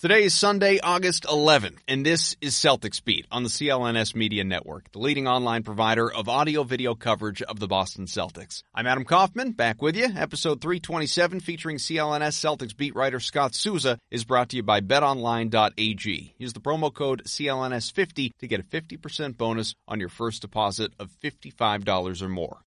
Today is Sunday, August 11th, and this is Celtics Beat on the CLNS Media Network, the leading online provider of audio video coverage of the Boston Celtics. I'm Adam Kaufman, back with you. Episode 327 featuring CLNS Celtics beat writer Scott Souza is brought to you by betonline.ag. Use the promo code CLNS50 to get a 50% bonus on your first deposit of $55 or more.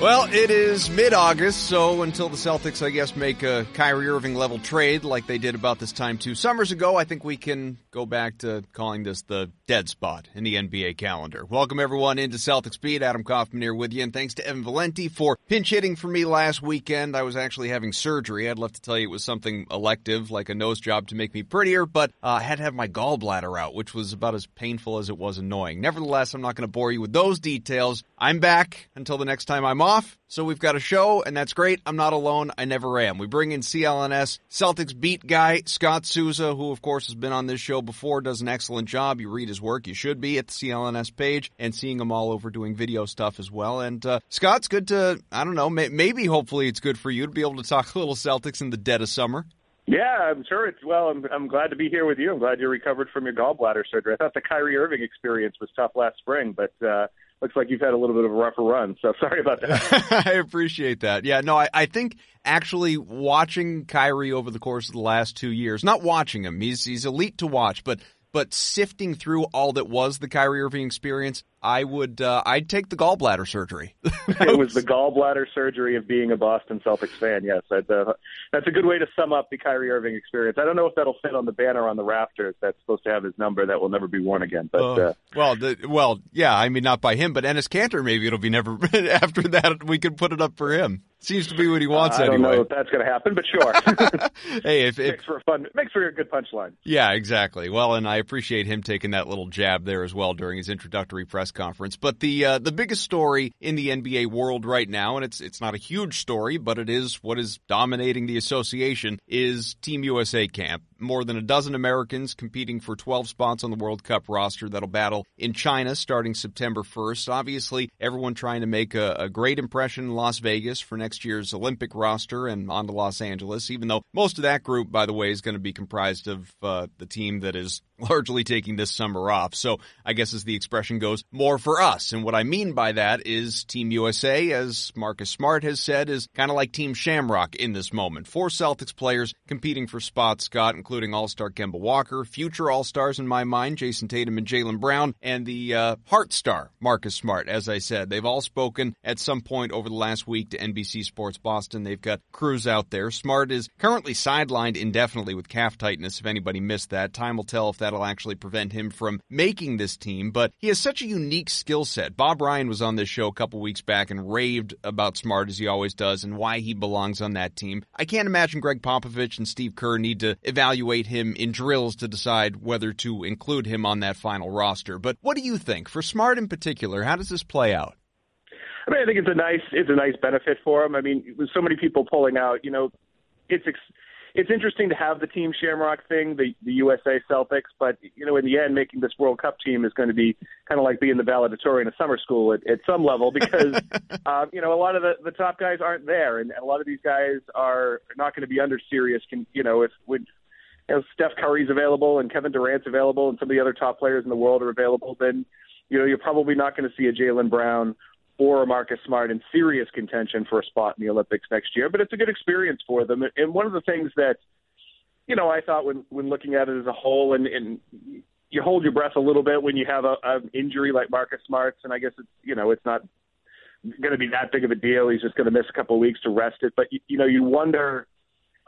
Well, it is mid-August, so until the Celtics, I guess, make a Kyrie Irving level trade like they did about this time two summers ago, I think we can go back to calling this the dead spot in the NBA calendar. Welcome everyone into Celtics Beat. Adam Kaufman here with you, and thanks to Evan Valenti for pinch hitting for me last weekend. I was actually having surgery. I'd love to tell you it was something elective, like a nose job to make me prettier, but uh, I had to have my gallbladder out, which was about as painful as it was annoying. Nevertheless, I'm not going to bore you with those details. I'm back until the next time I'm off. So we've got a show, and that's great. I'm not alone. I never am. We bring in CLNS Celtics beat guy Scott Souza, who of course has been on this show before, does an excellent job. You read his work, you should be at the CLNS page, and seeing him all over doing video stuff as well. And uh, Scott's good to, I don't know, may- maybe hopefully it's good for you to be able to talk a little Celtics in the dead of summer. Yeah, I'm sure it's well. I'm I'm glad to be here with you. I'm glad you recovered from your gallbladder surgery. I thought the Kyrie Irving experience was tough last spring, but uh, looks like you've had a little bit of a rougher run. So sorry about that. I appreciate that. Yeah, no, I, I think actually watching Kyrie over the course of the last two years, not watching him, he's he's elite to watch, but but sifting through all that was the Kyrie Irving experience, I would uh, I'd take the gallbladder surgery. it was the gallbladder surgery of being a Boston Celtics fan. Yes, that's a, that's a good way to sum up the Kyrie Irving experience. I don't know if that'll fit on the banner on the rafters. That's supposed to have his number that will never be worn again. But uh, uh, well, the, well, yeah. I mean, not by him, but Enes Kanter. Maybe it'll be never. after that, we could put it up for him. Seems to be what he wants uh, I anyway. don't know if that's going to happen, but sure. hey, if, if makes for a fun, makes for a good punchline. Yeah, exactly. Well, and I appreciate him taking that little jab there as well during his introductory press conference. But the uh, the biggest story in the NBA world right now, and it's it's not a huge story, but it is what is dominating the association, is Team USA camp more than a dozen Americans competing for 12 spots on the World Cup roster that'll battle in China starting September 1st. Obviously, everyone trying to make a, a, great impression in Las Vegas for next year's Olympic roster and on to Los Angeles, even though most of that group, by the way, is going to be comprised of uh, the team that is largely taking this summer off. So I guess as the expression goes, more for us. And what I mean by that is Team USA, as Marcus Smart has said, is kind of like Team Shamrock in this moment. Four Celtics players competing for spots, Scott, including All-Star Kemba Walker, future All-Stars in my mind, Jayson Tatum and Jaylen Brown, and the uh, Heart Star, Marcus Smart, as I said. They've all spoken at some point over the last week to NBC Sports Boston. They've got crews out there. Smart is currently sidelined indefinitely with calf tightness, if anybody missed that. Time will tell if that'll actually prevent him from making this team, but he has such a unique skill set. Bob Ryan was on this show a couple weeks back and raved about Smart as he always does and why he belongs on that team. I can't imagine Gregg Popovich and Steve Kerr need to evaluate him in drills to decide whether to include him on that final roster. But what do you think? For Smart in particular, how does this play out? I mean, I think it's a nice it's a nice benefit for him. I mean, with so many people pulling out, you know, it's ex- it's interesting to have the team Shamrock thing, the the USA Celtics, but you know, in the end, making this World Cup team is going to be kind of like being the valedictorian of summer school at, at some level because uh, you know a lot of the the top guys aren't there, and a lot of these guys are not going to be under serious. Can you know if when you know, Steph Curry's available and Kevin Durant's available and some of the other top players in the world are available, then you know you're probably not going to see a Jaylen Brown or a Marcus Smart in serious contention for a spot in the Olympics next year. But it's a good experience for them. And one of the things that you know I thought when when looking at it as a whole, and, and you hold your breath a little bit when you have a, an injury like Marcus Smart's, and I guess it's you know it's not going to be that big of a deal. He's just going to miss a couple of weeks to rest it. But you, you know you wonder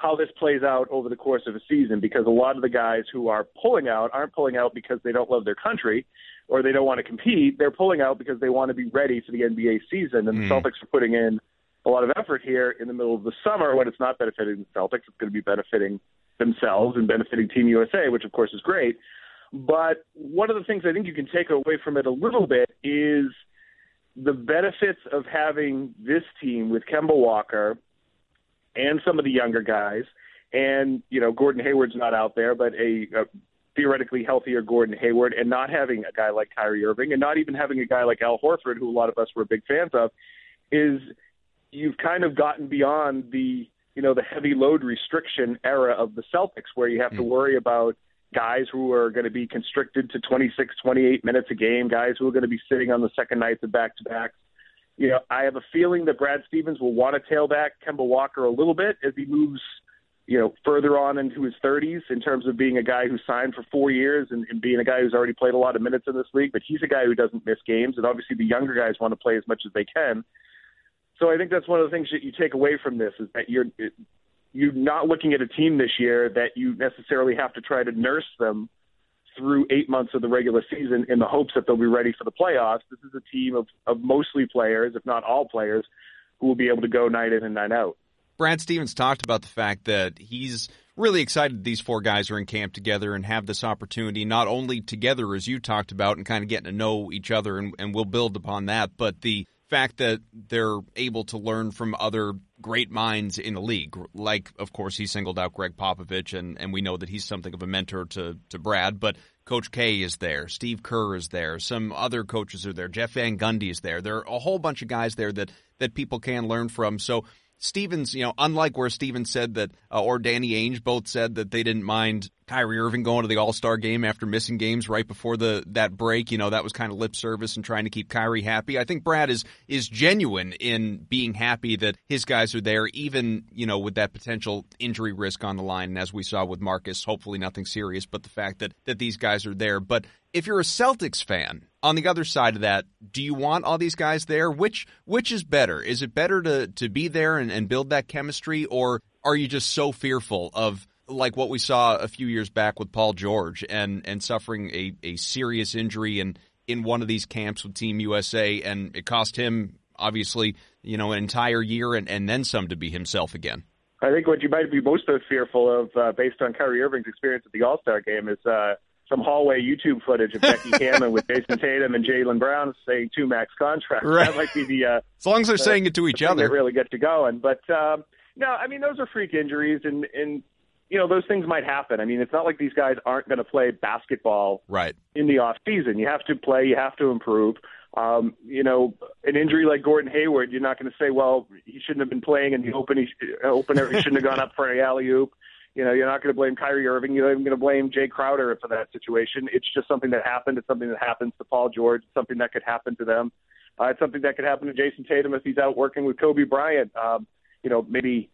how this plays out over the course of a season because a lot of the guys who are pulling out aren't pulling out because they don't love their country or they don't want to compete. They're pulling out because they want to be ready for the NBA season. And mm. the hmm. Celtics are putting in a lot of effort here in the middle of the summer when it's not benefiting the Celtics. It's going to be benefiting themselves and benefiting Team USA, which of course is great. But one of the things I think you can take away from it a little bit is the benefits of having this team with Kemba Walker and some of the younger guys. And you know, Gordon Hayward's not out there, but a, a theoretically healthier Gordon Hayward, and not having a guy like Kyrie Irving, and not even having a guy like Al Horford, who a lot of us were big fans of, is you've kind of gotten beyond the you know the heavy load restriction era of the Celtics, where you have mm-hmm. to mm. worry about guys who are going to be constricted to 26, 28 minutes a game, guys who are going to be sitting on the second nights of back to backs you know, I have a feeling that Brad Stevens will want to tail back Kemba Walker a little bit as he moves, you know, further on into his 30s in terms of being a guy who signed for four years and, and being a guy who's already played a lot of minutes in this league. But he's a guy who doesn't miss games, and obviously the younger guys want to play as much as they can. So I think that's one of the things that you take away from this is that you're you're not looking at a team this year that you necessarily have to try to nurse them through eight months of the regular season in the hopes that they'll be ready for the playoffs. This is a team of, of mostly players, if not all players, who will be able to go night in and night out. Brad Stevens talked about the fact that he's really excited these four guys are in camp together and have this opportunity, not only together as you talked about and kind of getting to know each other, and, and we'll build upon that, but the fact that they're able to learn from other great minds in the league. Like, of course, he singled out Gregg Popovich, and, and we know that he's something of a mentor to, to Brad, but Coach K is there, Steve Kerr is there, some other coaches are there, Jeff Van Gundy is there. There are a whole bunch of guys there that, that people can learn from. So Stevens, you know, unlike where Stevens said that, uh, or Danny Ainge both said that they didn't mind Kyrie Irving going to the All Star game after missing games right before the that break. You know, that was kind of lip service and trying to keep Kyrie happy. I think Brad is is genuine in being happy that his guys are there, even you know with that potential injury risk on the line. And as we saw with Marcus, hopefully nothing serious, but the fact that that these guys are there. But if you're a Celtics fan, on the other side of that, do you want all these guys there? Which which is better? Is it better to to be there and, and build that chemistry, or are you just so fearful of like what we saw a few years back with Paul George and and suffering a, a serious injury in in one of these camps with Team USA, and it cost him obviously you know an entire year and, and then some to be himself again. I think what you might be most fearful of, uh, based on Kyrie Irving's experience at the All Star game, is uh, some hallway YouTube footage of Becky Hammon with Jayson Tatum and Jaylen Brown saying two max contracts. Right. That might be the uh, as long as they're saying it to each other, that really get you going. But um, no, I mean those are freak injuries, and and you know those things might happen. I mean it's not like these guys aren't going to play basketball right in the off season. You have to play, you have to improve. Um, you know, an injury like Gordon Hayward, you're not going to say, well, he shouldn't have been playing in the open. He, opener. He shouldn't have gone up for an alley oop. You know, you're not going to blame Kyrie Irving. You're not even going to blame Jay Crowder for that situation. It's just something that happened. It's something that happens to Paul George. It's something that could happen to them. Uh, it's something that could happen to Jayson Tatum if he's out working with Kobe Bryant. Um, you know, maybe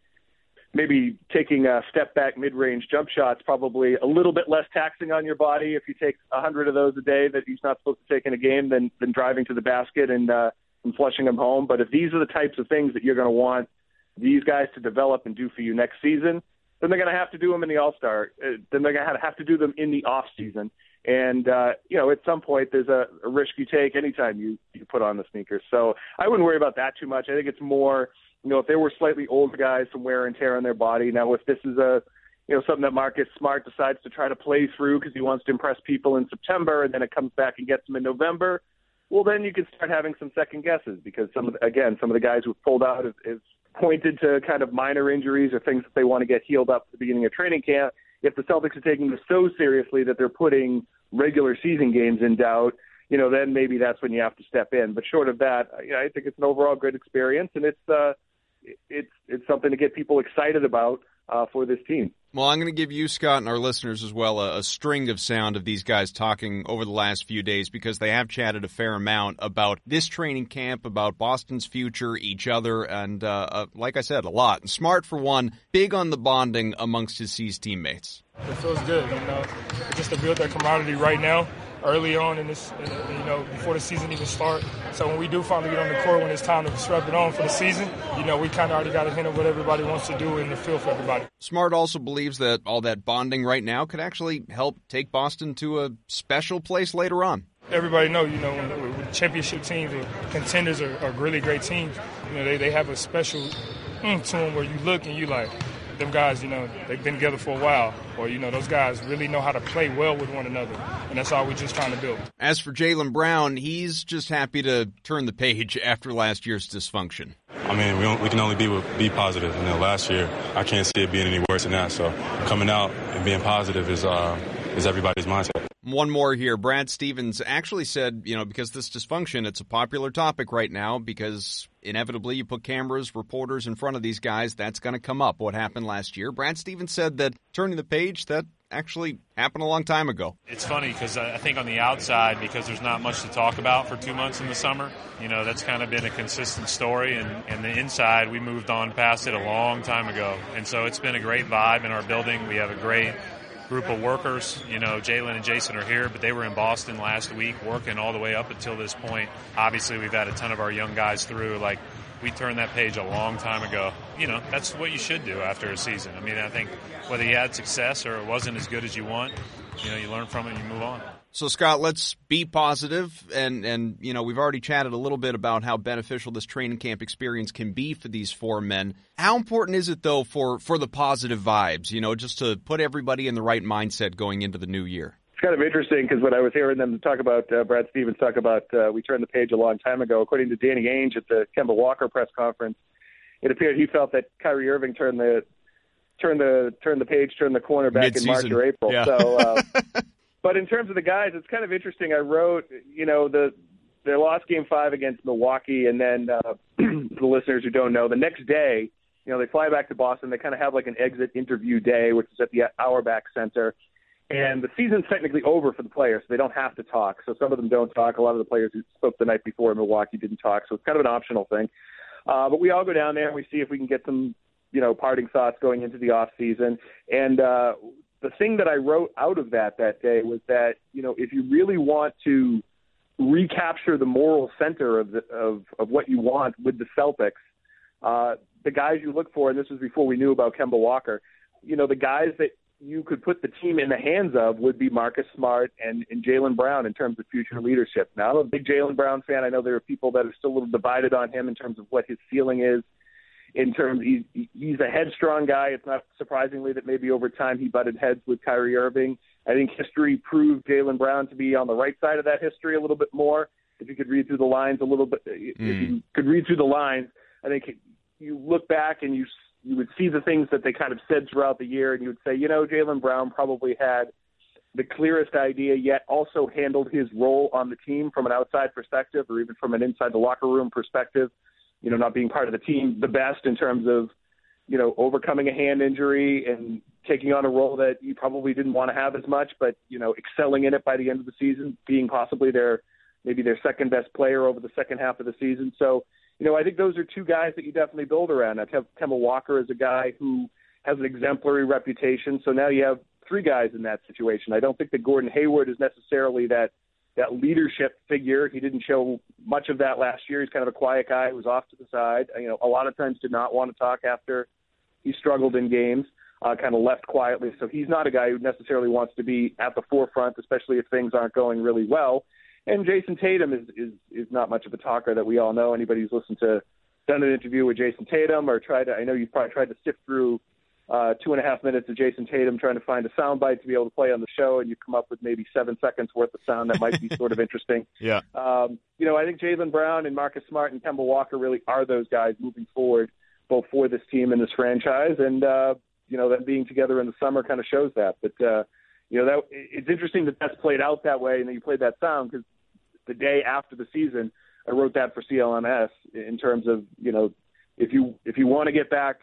maybe taking a step back mid-range jump shots probably a little bit less taxing on your body if you take a hundred of those a day that he's not supposed to take in a game than than driving to the basket and uh, and flushing them home. But if these are the types of things that you're going to want these guys to develop and do for you next season, then they're going to have to do them in the All Star. Uh, then they're going to have to do them in the off season. And uh, you know, at some point, there's a, a risk you take anytime you you put on the sneakers. So I wouldn't worry about that too much. I think it's more, you know, if they were slightly older guys, some wear and tear on their body. Now, if this is a you know, something that Marcus Smart decides to try to play through because he wants to impress people in September, and then it comes back and gets him in November. Well, then you can start having some second guesses because some of the, again, some of the guys who've pulled out have, have pointed to kind of minor injuries or things that they want to get healed up at the beginning of training camp. If the Celtics are taking this so seriously that they're putting regular season games in doubt, you know, then maybe that's when you have to step in. But short of that, you know, I think it's an overall good experience, and it's uh, it's it's something to get people excited about uh, for this team. Well, I'm going to give you, Scott, and our listeners as well a, a, string of sound of these guys talking over the last few days because they have chatted a fair amount about this training camp, about Boston's future, each other, and uh, uh, like I said, a lot. Smart, for one, big on the bonding amongst his C's teammates. It feels good, you know, just to build that camaraderie right now. early on in this, you know, before the season even start. So when we do finally get on the court when it's time to strap it on for the season, you know, we kind of already got a hint of what everybody wants to do in the field for everybody. Smart also believes that all that bonding right now could actually help take Boston to a special place later on everybody know, you know, when, when championship teams or contenders are, are, really great teams, you know, they, they have a special mm, to them where you look and you like, them guys, you know, they've been together for a while, or you know, those guys really know how to play well with one another, and that's all we're just trying to build. As for Jaylen Brown, he's just happy to turn the page after last year's dysfunction. I mean, we, we can only be be positive. You know, last year I can't see it being any worse than that. So coming out and being positive is uh, is everybody's mindset. One more here. Brad Stevens actually said, you know, because this dysfunction, it's a popular topic right now because inevitably you put cameras, reporters in front of these guys, that's going to come up. What happened last year? Brad Stevens said that turning the page, that actually happened a long time ago. It's funny because I think on the outside, because there's not much to talk about for two months in the summer, you know, that's kind of been a consistent story. And, and the inside, we moved on past it a long time ago. And so it's been a great vibe in our building. We have a great group of workers. You know, Jaylen and Jason are here, but they were in Boston last week working all the way up until this point. Obviously, we've had a ton of our young guys through. Like, we turned that page a long time ago. You know, that's what you should do after a season. I mean, I think whether you had success or it wasn't as good as you want, you know, you learn from it and you move on. So Scott, let's be positive and and you know, we've already chatted a little bit about how beneficial this training camp experience can be for these four men. How important is it though for for the positive vibes, you know, just to put everybody in the right mindset going into the new year? It's kind of interesting because when I was hearing them talk about uh, Brad Stevens talk about uh, we turned the page a long time ago, according to Danny Ainge at the Kemba Walker press conference, it appeared he felt that Kyrie Irving turned the turn the turn the page, turn the corner back Mid-season. in March or April. Yeah. So uh, But in terms of the guys, it's kind of interesting. I wrote, you know, the they lost Game Five against Milwaukee, and then uh, the listeners who don't know, the next day, you know, they fly back to Boston. They kind of have like an exit interview day, which is at the Auerbach Center. And the season's technically over for the players, so they don't have to talk. So some of them don't talk. A lot of the players who spoke the night before in Milwaukee didn't talk. So it's kind of an optional thing. Uh, but we all go down there and we see if we can get some, you know, parting thoughts going into the off season. And uh, the thing that I wrote out of that that day was that you know if you really want to recapture the moral center of the, of of what you want with the Celtics, uh, the guys you look for, and this was before we knew about Kemba Walker, you know the guys that you could put the team in the hands of would be Marcus Smart and, and Jaylen Brown in terms of future leadership. Now I'm a big Jaylen Brown fan. I know there are people that are still a little divided on him in terms of what his ceiling is in terms he's he's a headstrong guy. It's not surprisingly that maybe over time he butted heads with Kyrie Irving. I think history proved Jaylen Brown to be on the right side of that history a little bit more. If you could read through the lines a little bit, mm. if you hmm. could read through the lines, I think you look back and you you would see the things that they kind of said throughout the year, and you would say, you know, Jaylen Brown probably had the clearest idea, yet also handled his role on the team from an outside perspective, or even from an inside the locker room perspective you know, not being part of the team the best in terms of, you know, overcoming a hand injury and taking on a role that you probably didn't want to have as much, but, you know, excelling in it by the end of the season, being possibly their maybe their second best player over the second half of the season. So, you know, I think those are two guys that you definitely build around. Now, Kemba Walker is a guy who has an exemplary reputation. So now you have three guys in that situation. I don't think that Gordon Hayward is necessarily that that leadership figure. He didn't show much of that last year. He's kind of a quiet guy who was off to the side. You know, a lot of times did not want to talk after he struggled in games. Uh, kind of left quietly. So he's not a guy who necessarily wants to be at the forefront, especially if things aren't going really well. And Jayson Tatum is is is not much of a talker that we all know. Anybody who's listened to done an interview with Jayson Tatum or tried to, I know you've probably tried to sift through uh, two and a half minutes of Jayson Tatum trying to find a soundbite to be able to play on the show, and you come up with maybe seven seconds worth of sound that might be sort of interesting. Yeah. Um, you know, I think Jaylen Brown and Marcus Smart and Kemba Walker really are those guys moving forward, both for this team and this franchise, and uh, you know, them being together in the summer kind of shows that. But uh, you know, that it's interesting that that's played out that way, and that you played that sound because the day after the season, I wrote that for CLNS in terms of you know, if you if you want to get back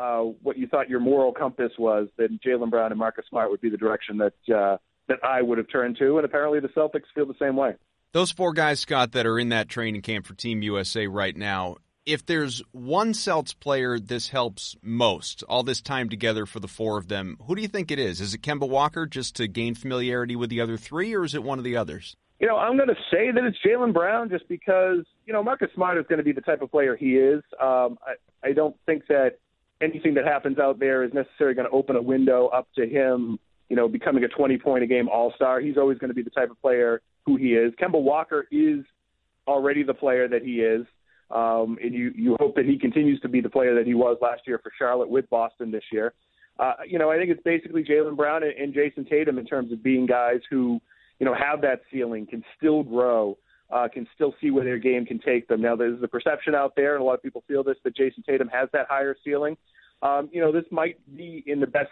uh, what you thought your moral compass was, then Jaylen Brown and Marcus Smart would be the direction that uh, that I would have turned to, and apparently the Celtics feel the same way. Those four guys, Scott, that are in that training camp for Team USA right now, If there's one Celts player this helps most, all this time together for the four of them, who do you think it is? Is it Kemba Walker just to gain familiarity with the other three, or is it one of the others? You know, I'm going to say that it's Jaylen Brown just because, you know, Marcus Smart is going to be the type of player he is. Um, I, I don't think that anything that happens out there is necessarily going to open a window up to him, you know, becoming a 20 point a game all star. He's always going to be the type of player who he is. Kemba Walker is already the player that he is. Um, and you, you hope that he continues to be the player that he was last year for Charlotte with Boston this year. Uh, you know, I think it's basically Jaylen Brown and, and Jayson Tatum in terms of being guys who, you know, have that ceiling, can still grow, uh, can still see where their game can take them. Now, there's the perception out there, and a lot of people feel this, that Jayson Tatum has that higher ceiling. Um, you know, this might be in the best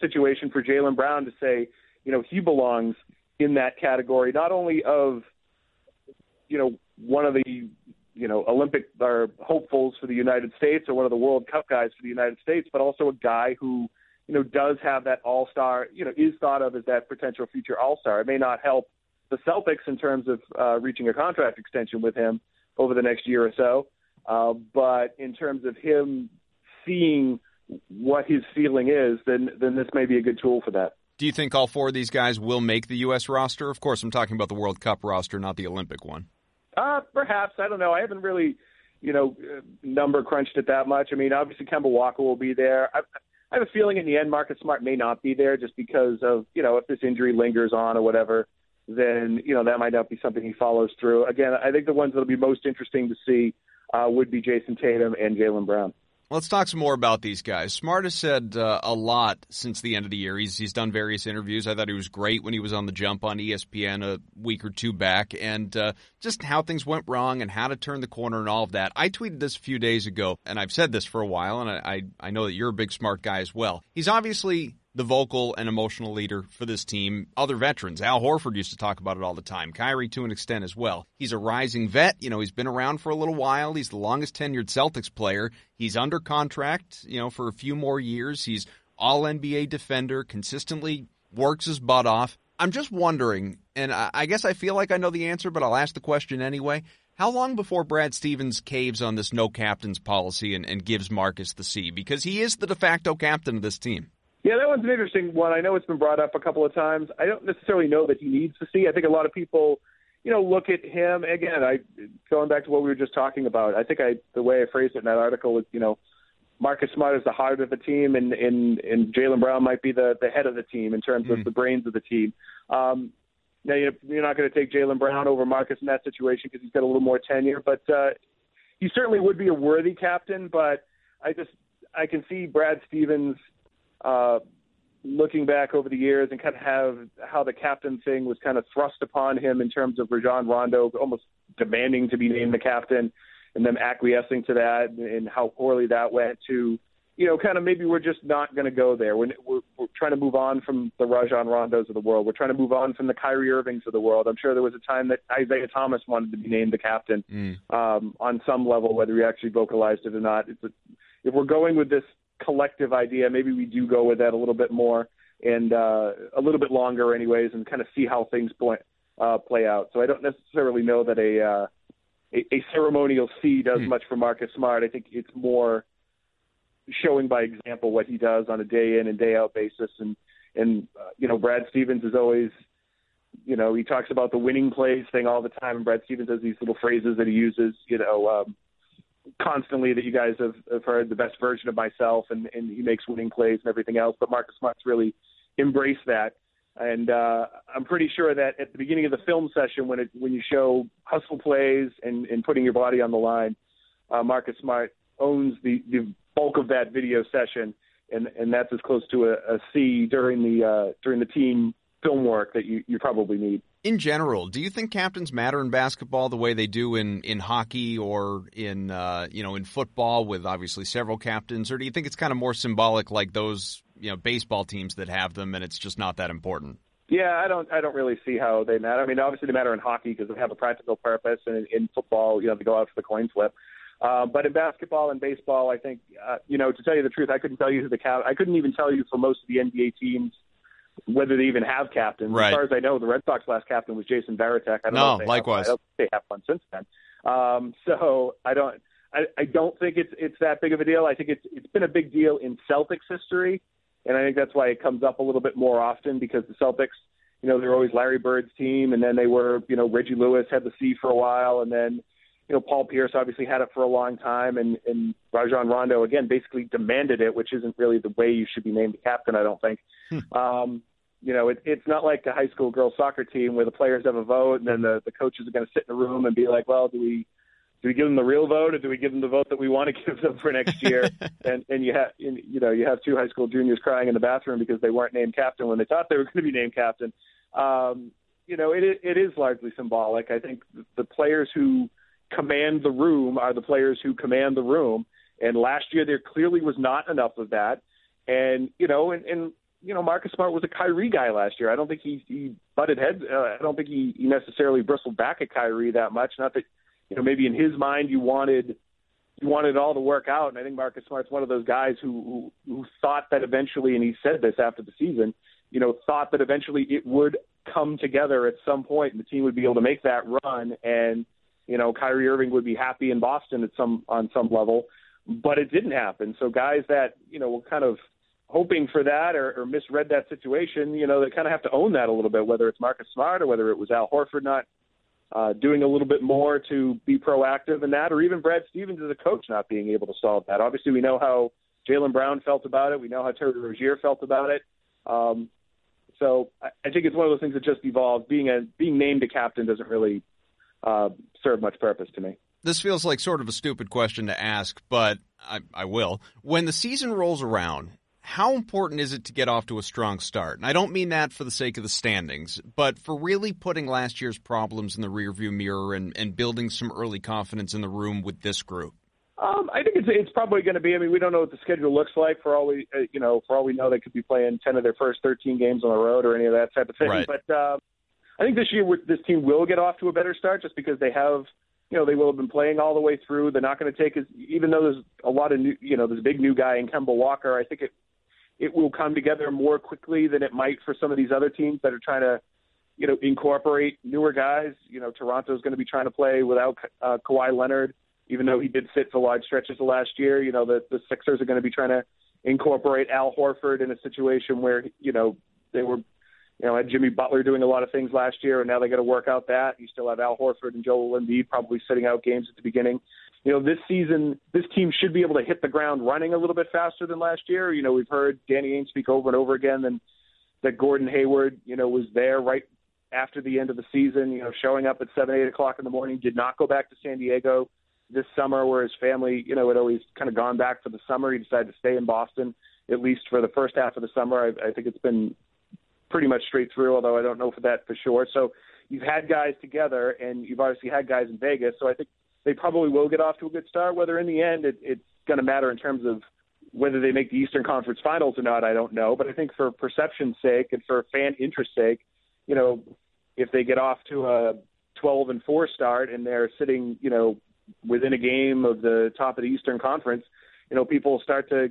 situation for Jaylen Brown to say, you know, he belongs in that category, not only of, you know, one of the, you know, Olympic or hopefuls for the United States or one of the World Cup guys for the United States, but also a guy who – you know, does have that all star, you know, is thought of as that potential future all star. It may not help the Celtics in terms of uh, reaching a contract extension with him over the next year or so, uh, but in terms of him seeing what his ceiling is, then then this may be a good tool for that. Do you think all four of these guys will make the U.S. roster? Of course, I'm talking about the World Cup roster, not the Olympic one. Uh, perhaps I don't know. I haven't really, you know, number crunched it that much. I mean, obviously Kemba Walker will be there. I, I have a feeling in the end Marcus Smart may not be there just because of, you know, if this injury lingers on or whatever, then, you know, that might not be something he follows through. Again, I think the ones that'll be most interesting to see uh, would be Jayson Tatum and Jaylen Brown. Let's talk some more about these guys. Smart has said uh, a lot since the end of the year. He's he's done various interviews. I thought he was great when he was on the jump on ESPN a week or two back, and uh, just how things went wrong and how to turn the corner and all of that. I tweeted this a few days ago, and I've said this for a while, and I I, I know that you're a big smart guy as well. He's obviously the vocal and emotional leader for this team. Other veterans, Al Horford used to talk about it all the time. Kyrie to an extent as well. He's a rising vet. You know, he's been around for a little while. He's the longest tenured Celtics player. He's under contract, you know, for a few more years. He's all NBA defender, consistently works his butt off. I'm just wondering, and I guess I feel like I know the answer, but I'll ask the question anyway. How long before Brad Stevens caves on this no captains policy and, and gives Marcus the C? Because he is the de facto captain of this team. Yeah, that one's an interesting one. I know it's been brought up a couple of times. I don't necessarily know that he needs to see. I think a lot of people, you know, look at him again. I going back to what we were just talking about. I think I the way I phrased it in that article was, you know, Marcus Smart is the heart of the team, and and and Jaylen Brown might be the the head of the team in terms mm. of the brains of the team. Um, now you're not going to take Jaylen Brown over Marcus in that situation because he's got a little more tenure, but uh, he certainly would be a worthy captain. But I just I can see Brad Stevens uh, looking back over the years and kind of have how the captain thing was kind of thrust upon him in terms of Rajon Rondo almost demanding to be named the captain and them acquiescing to that and how poorly that went to, you know, kind of maybe we're just not going to go there. We're, we're, we're trying to move on from the Rajon Rondos of the world. We're trying to move on from the Kyrie Irvings of the world. I'm sure there was a time that Isaiah Thomas wanted to be named the captain mm. um, on some level, whether he actually vocalized it or not. It's a, if we're going with this collective idea. Maybe we do go with that a little bit more and uh, a little bit longer, anyways, and kind of see how things play, uh, play out. So I don't necessarily know that a uh, a, a ceremonial C does hmm. much for Marcus Smart. I think it's more showing by example what he does on a day in and day out basis. And and uh, you know, Brad Stevens is always you know, he talks about the winning plays thing all the time, and Brad Stevens has these little phrases that he uses, you know, um, constantly that you guys have, have heard the best version of myself and, and he makes winning plays and everything else. But Marcus Smart's really embraced that. And uh, I'm pretty sure that at the beginning of the film session, when it when you show hustle plays and, and putting your body on the line, uh, Marcus Smart owns the, the bulk of that video session, and and that's as close to a, a C during the uh, during the team film work that you, you probably need in general, do you think captains matter in basketball the way they do in, in hockey or in uh, you know in football with obviously several captains, or do you think it's kind of more symbolic like those you know baseball teams that have them and it's just not that important? Yeah, I don't I don't really see how they matter. I mean, obviously they matter in hockey because they have a practical purpose, and in, in football, you know, they go out for the coin flip. Uh, but in basketball and baseball, I think uh, you know to tell you the truth, I couldn't tell you who the cap. I couldn't even tell you for most of the NBA teams whether they even have captains. Right. As far as I know, the Red Sox last captain was Jason Varitek. I don't no, know if likewise. Have, they have one since then. Um, so I don't. I, I don't think it's it's that big of a deal. I think it's it's been a big deal in Celtics history, and I think that's why it comes up a little bit more often because the Celtics, you know, they're always Larry Bird's team, and then they were, you know, Reggie Lewis had the C for a while, and then, you know, Paul Pierce obviously had it for a long time, and and Rajon Rondo again basically demanded it, which isn't really the way you should be named captain. I don't think. Hmm. Um, you know, it, it's not like a high school girls soccer team where the players have a vote and then the, the coaches are going to sit in a room and be like, well, do we do we give them the real vote or do we give them the vote that we want to give them for next year? and and you have you know you have two high school juniors crying in the bathroom because they weren't named captain when they thought they were going to be named captain. Um, you know, it it is largely symbolic. I think the players who command the room are the players who command the room. And last year there clearly was not enough of that. And you know, and, and you know, Marcus Smart was a Kyrie guy last year. I don't think he he butted heads. Uh, I don't think he, he necessarily bristled back at Kyrie that much. Not that you know, maybe in his mind you wanted you wanted all to work out. And I think Marcus Smart's one of those guys who, who who thought that eventually, and he said this after the season, you know, thought that eventually it would come together at some point, and the team would be able to make that run, and you know, Kyrie Irving would be happy in Boston at some on some level, but it didn't happen. So guys that you know were kind of hoping for that or, or misread that situation, you know, they kind of have to own that a little bit, whether it's Marcus Smart or whether it was Al Horford not uh, doing a little bit more to be proactive in that, or even Brad Stevens as a coach not being able to solve that. Obviously, we know how Jaylen Brown felt about it. We know how Terry Rozier felt about it. Um, so I, I think it's one of those things that just evolved. Being a being named a captain doesn't really uh, serve much purpose to me. This feels like sort of a stupid question to ask, but I, I will. When the season rolls around how important is it to get off to a strong start? And I don't mean that for the sake of the standings, but for really putting last year's problems in the rearview mirror and, and building some early confidence in the room with this group. Um, I think it's it's probably going to be. I mean, we don't know what the schedule looks like. For all we, uh, you know, for all we know, they could be playing ten of their first thirteen games on the road or any of that type of thing. Right. But uh, I think this year this team will get off to a better start just because they have you know, they will have been playing all the way through. They're not going to take as, even though there's a lot of new, you know, there's a big new guy in Kemba Walker. I think it it will come together more quickly than it might for some of these other teams that are trying to, you know, incorporate newer guys. You know, Toronto's going to be trying to play without uh, Kawhi Leonard, even though he did sit for large stretches last year. You know, the the Sixers are going to be trying to incorporate Al Horford in a situation where you know they were, you know, had Jimmy Butler doing a lot of things last year, and now they got to work out that. You still have Al Horford and Joel Embiid probably sitting out games at the beginning you know, this season, this team should be able to hit the ground running a little bit faster than last year. You know, we've heard Danny Ainge speak over and over again and that Gordon Hayward, you know, was there right after the end of the season, you know, showing up at seven, eight o'clock in the morning, did not go back to San Diego this summer where his family, you know, had always kind of gone back for the summer. He decided to stay in Boston, at least for the first half of the summer. I, I think it's been pretty much straight through, although I don't know for that for sure. So you've had guys together and you've obviously had guys in Vegas. So I think they probably will get off to a good start. Whether in the end it, it's going to matter in terms of whether they make the Eastern Conference Finals or not, I don't know. But I think for perception's sake and for fan interest sake, you know, if they get off to a 12 and 4 start and they're sitting, you know, within a game of the top of the Eastern Conference, you know, people start to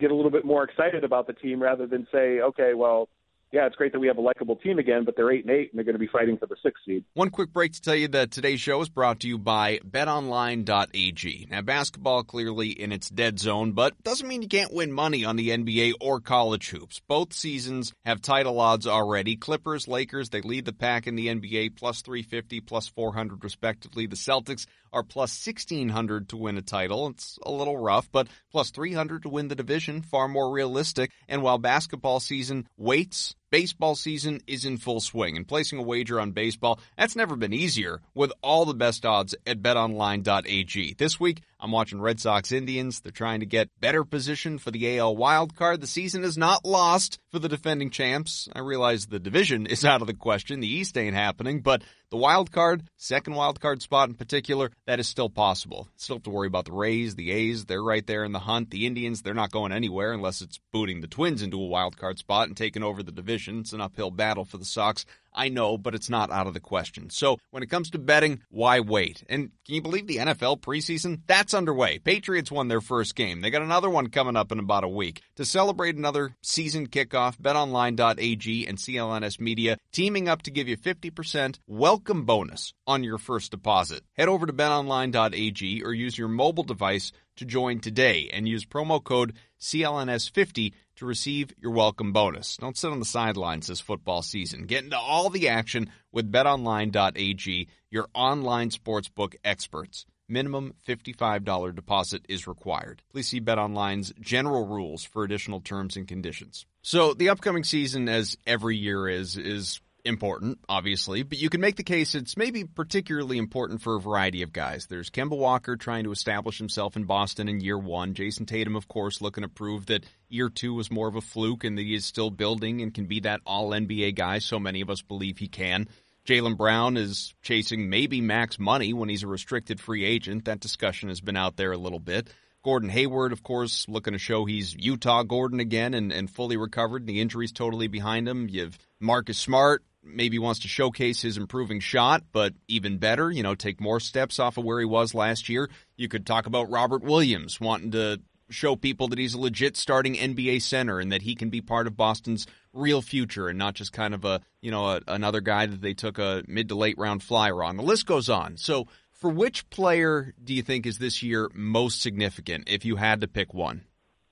get a little bit more excited about the team rather than say, okay, well, yeah, it's great that we have a likable team again, but they're eight and eight, and they're going to be fighting for the sixth seed. One quick break to tell you that today's show is brought to you by BetOnline.ag. Now, basketball clearly in its dead zone, but doesn't mean you can't win money on the NBA or college hoops. Both seasons have title odds already. Clippers, Lakers, they lead the pack in the NBA, plus 350, plus 400 respectively. The Celtics are plus 1600 to win a title. It's a little rough, but plus 300 to win the division, far more realistic. And while basketball season waits, Baseball season is in full swing, and placing a wager on baseball, that's never been easier with all the best odds at betonline.ag. This week, I'm watching Red Sox Indians. They're trying to get better position for the AL wild card. The season is not lost for the defending champs. I realize the division is out of the question. The East ain't happening, but the wild card, second wild card spot in particular, that is still possible. Still have to worry about the Rays, the A's, they're right there in the hunt. The Indians, they're not going anywhere unless it's booting the Twins into a wild card spot and taking over the division. It's an uphill battle for the Sox. I know, but it's not out of the question. So when it comes to betting, why wait? And can you believe the NFL preseason? That's underway. Patriots won their first game. They got another one coming up in about a week. To celebrate another season kickoff, betonline.ag and CLNS Media teaming up to give you 50% welcome bonus on your first deposit. Head over to betonline.ag or use your mobile device to join today and use promo code CLNS50 to receive your welcome bonus. Don't sit on the sidelines this football season. Get into all the action with betonline.ag, your online sportsbook experts. Minimum $55 deposit is required. Please see BetOnline's general rules for additional terms and conditions. So, the upcoming season, as every year is, is important, obviously, but you can make the case it's maybe particularly important for a variety of guys. There's Kemba Walker trying to establish himself in Boston in year one. Jayson Tatum, of course, looking to prove that year two was more of a fluke and that he is still building and can be that all NBA guy. So many of us believe he can. Jaylen Brown is chasing maybe max money when he's a restricted free agent. That discussion has been out there a little bit. Gordon Hayward, of course, looking to show he's Utah Gordon again and, and fully recovered. The injury's totally behind him. You have Marcus Smart, maybe wants to showcase his improving shot, but even better, you know, take more steps off of where he was last year. You could talk about Robert Williams wanting to show people that he's a legit starting NBA center and that he can be part of Boston's real future and not just kind of a, you know, a, another guy that they took a mid to late round flyer on. The list goes on. So, for which player do you think is this year most significant if you had to pick one?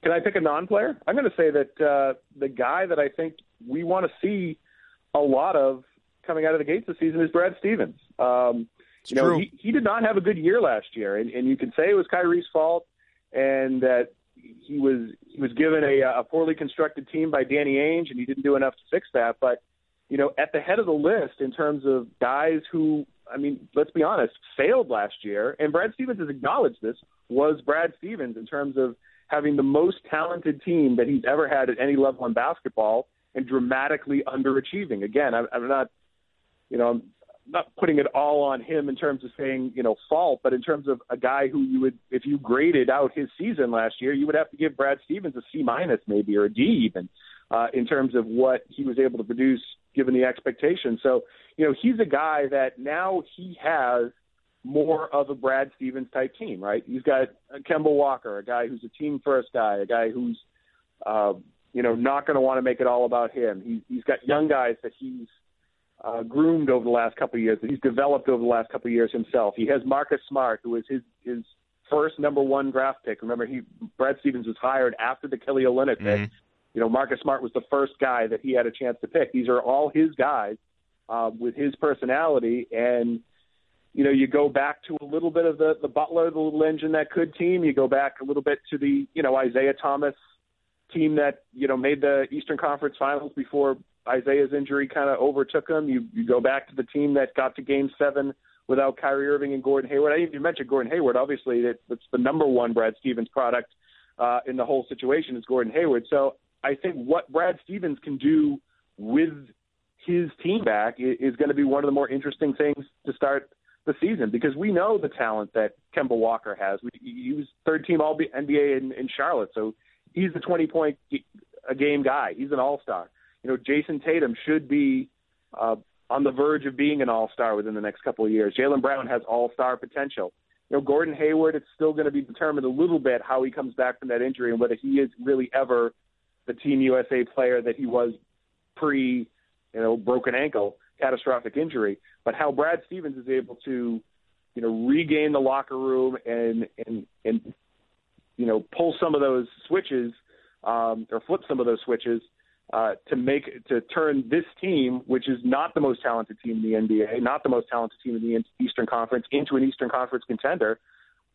Can I pick a non-player? I'm going to say that uh, the guy that I think we want to see a lot of coming out of the gates this season is Brad Stevens. Um, you know, he, he did not have a good year last year, and, and you can say it was Kyrie's fault, and that he was he was given a, a poorly constructed team by Danny Ainge, and he didn't do enough to fix that. But you know, at the head of the list in terms of guys who, I mean, let's be honest, failed last year, and Brad Stevens has acknowledged this, was Brad Stevens in terms of having the most talented team that he's ever had at any level in basketball and dramatically underachieving. Again, I'm, I'm not, you know, I'm not putting it all on him in terms of saying, you know, fault, but in terms of a guy who you would, if you graded out his season last year, you would have to give Brad Stevens a C minus maybe or a D even uh, in terms of what he was able to produce given the expectation. So, you know, he's a guy that now he has more of a Brad Stevens type team, right? He's got Kemba Walker, a guy who's a team first guy, a guy who's, uh, you know, not going to want to make it all about him. He, he's got young guys that he's uh, groomed over the last couple of years, that he's developed over the last couple of years himself. He has Marcus Smart, who is his his first number one draft pick. Remember, he Brad Stevens was hired after the Kelly Olynyk pick. Mm-hmm. You know, Marcus Smart was the first guy that he had a chance to pick. These are all his guys uh, with his personality, and you know, you go back to a little bit of the the Butler, the little engine that could team. You go back a little bit to the you know Isaiah Thomas team that you know made the Eastern Conference Finals before Isaiah's injury kind of overtook him. You you go back to the team that got to Game Seven without Kyrie Irving and Gordon Hayward. I even mention Gordon Hayward. Obviously, that, that's the number one Brad Stevens product uh, in the whole situation is Gordon Hayward. So I think what Brad Stevens can do with his team back is, is going to be one of the more interesting things to start the season because we know the talent that Kemba Walker has. He was third team All NBA in, in Charlotte, so he's a 20 point a game guy. He's an all star. You know, Jayson Tatum should be uh, on the verge of being an all star within the next couple of years. Jaylen Brown has all star potential. You know, Gordon Hayward, it's still going to be determined a little bit how he comes back from that injury and whether he is really ever the Team USA player that he was pre, you know, broken ankle, catastrophic injury. But how Brad Stevens is able to, you know, regain the locker room and and and you know, pull some of those switches um, or flip some of those switches uh, to make to turn this team, which is not the most talented team in the NBA, not the most talented team in the Eastern Conference, into an Eastern Conference contender.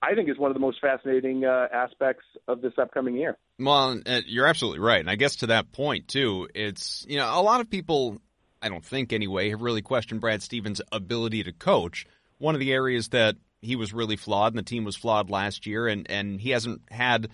I think is one of the most fascinating uh, aspects of this upcoming year. Well, you're absolutely right, and I guess to that point too, it's you know a lot of people, I don't think anyway, have really questioned Brad Stevens' ability to coach. One of the areas that he was really flawed, and the team was flawed last year, and and he hasn't had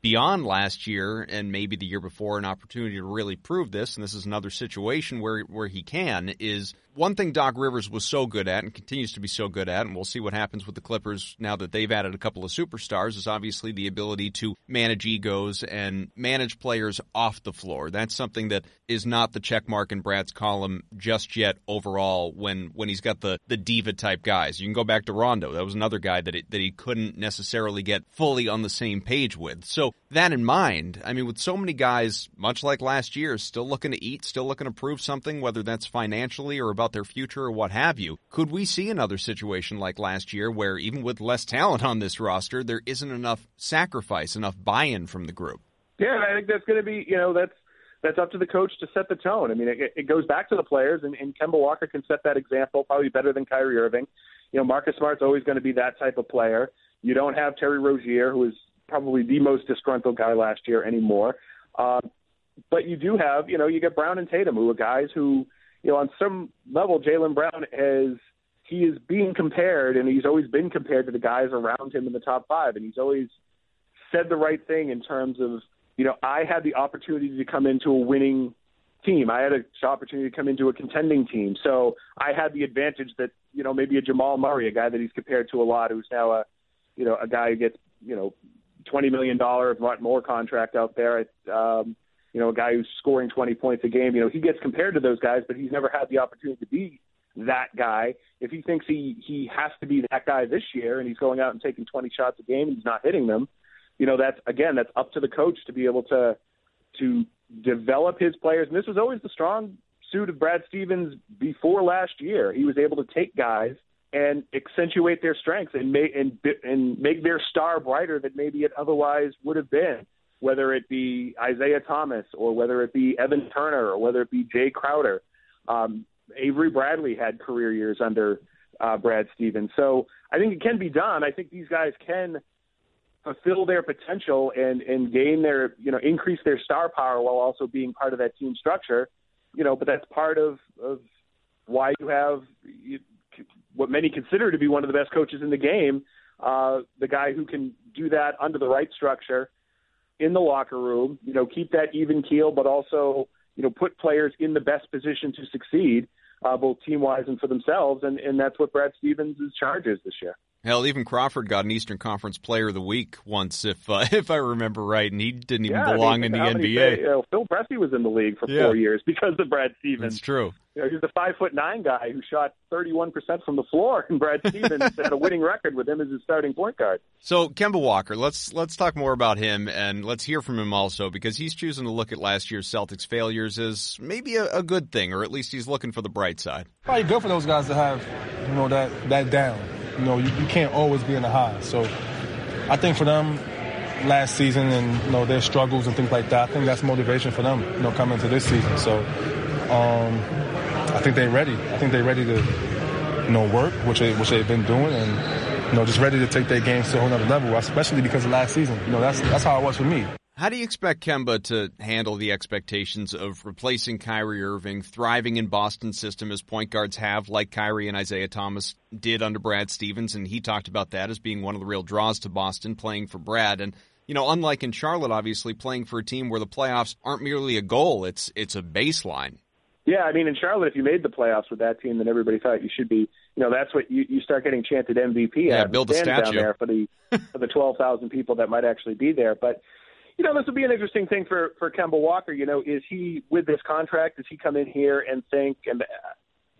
beyond last year and maybe the year before an opportunity to really prove this. And this is another situation where where he can is one thing Doc Rivers was so good at and continues to be so good at, and we'll see what happens with the Clippers now that they've added a couple of superstars, is obviously the ability to manage egos and manage players off the floor. That's something that is not the check mark in Brad's column just yet overall when, when he's got the, the diva type guys. You can go back to Rondo. That was another guy that, it, that he couldn't necessarily get fully on the same page with. So that in mind, I mean, with so many guys, much like last year, still looking to eat, still looking to prove something, whether that's financially or about their future or what have you, could we see another situation like last year where even with less talent on this roster, there isn't enough sacrifice, enough buy-in from the group? Yeah, I think that's going to be, you know, that's that's up to the coach to set the tone. I mean, it, it goes back to the players, and, and Kemba Walker can set that example probably better than Kyrie Irving. You know, Marcus Smart's always going to be that type of player. You don't have Terry Rozier, who is probably the most disgruntled guy last year anymore. Uh, but you do have, you know, you get Brown and Tatum, who are guys who, you know, on some level, Jaylen Brown is he is being compared, and he's always been compared to the guys around him in the top five, and he's always said the right thing in terms of, you know, I had the opportunity to come into a winning team. I had an opportunity to come into a contending team, so I had the advantage that, you know, maybe a Jamal Murray, a guy that he's compared to a lot, who's now a, you know, a guy who gets, you know, twenty million dollar more contract out there. Um, you know, a guy who's scoring 20 points a game. You know, he gets compared to those guys, but he's never had the opportunity to be that guy. If he thinks he he has to be that guy this year, and he's going out and taking 20 shots a game and he's not hitting them, you know, that's again that's up to the coach to be able to to develop his players. And this was always the strong suit of Brad Stevens before last year. He was able to take guys and accentuate their strengths and make and and make their star brighter than maybe it otherwise would have been whether it be Isaiah Thomas or whether it be Evan Turner or whether it be Jae Crowder. Um, Avery Bradley had career years under uh, Brad Stevens. So I think it can be done. I think these guys can fulfill their potential and, and gain their, you know, increase their star power while also being part of that team structure. You know, but that's part of, of why you have you, what many consider to be one of the best coaches in the game, uh, the guy who can do that under the right structure in the locker room, you know, keep that even keel, but also, you know, put players in the best position to succeed, uh, both team wise and for themselves. And, and that's what Brad Stevens' charge is this year. Hell, even Crawford got an Eastern Conference Player of the Week once, if uh, if I remember right, and he didn't even yeah, belong I mean, in the NBA. Say, you know, Phil Pressey was in the league for yeah. four years because of Brad Stevens. That's true. You know, he's a five foot nine guy who shot thirty one percent from the floor, and Brad Stevens had a winning record with him as his starting point guard. So Kemba Walker, let's let's talk more about him and let's hear from him also because he's choosing to look at last year's Celtics failures as maybe a, a good thing, or at least he's looking for the bright side. Probably good for those guys to have you know that that down you know, you, you can't always be in the high. So I think for them, last season and you know their struggles and things like that, I think that's motivation for them, you know, coming into this season. So um, I think they're ready. I think they're ready to you know work, which they which they've been doing, and you know just ready to take their games to a whole other level, especially because of last season. You know, that's that's how it was for me. How do you expect Kemba to handle the expectations of replacing Kyrie Irving, thriving in Boston's system as point guards have, like Kyrie and Isaiah Thomas did under Brad Stevens? And he talked about that as being one of the real draws to Boston, playing for Brad. And, you know, unlike in Charlotte, obviously, playing for a team where the playoffs aren't merely a goal, it's, it's a baseline. Yeah, I mean, in Charlotte, if you made the playoffs with that team, then everybody thought you should be. You know, that's what you, you start getting chanted MVP yeah, at. build a statue down there for the for the twelve thousand people that might actually be there. But you know, this would be an interesting thing for for Kemba Walker. You know, is he with this contract? Does he come in here and think? And uh,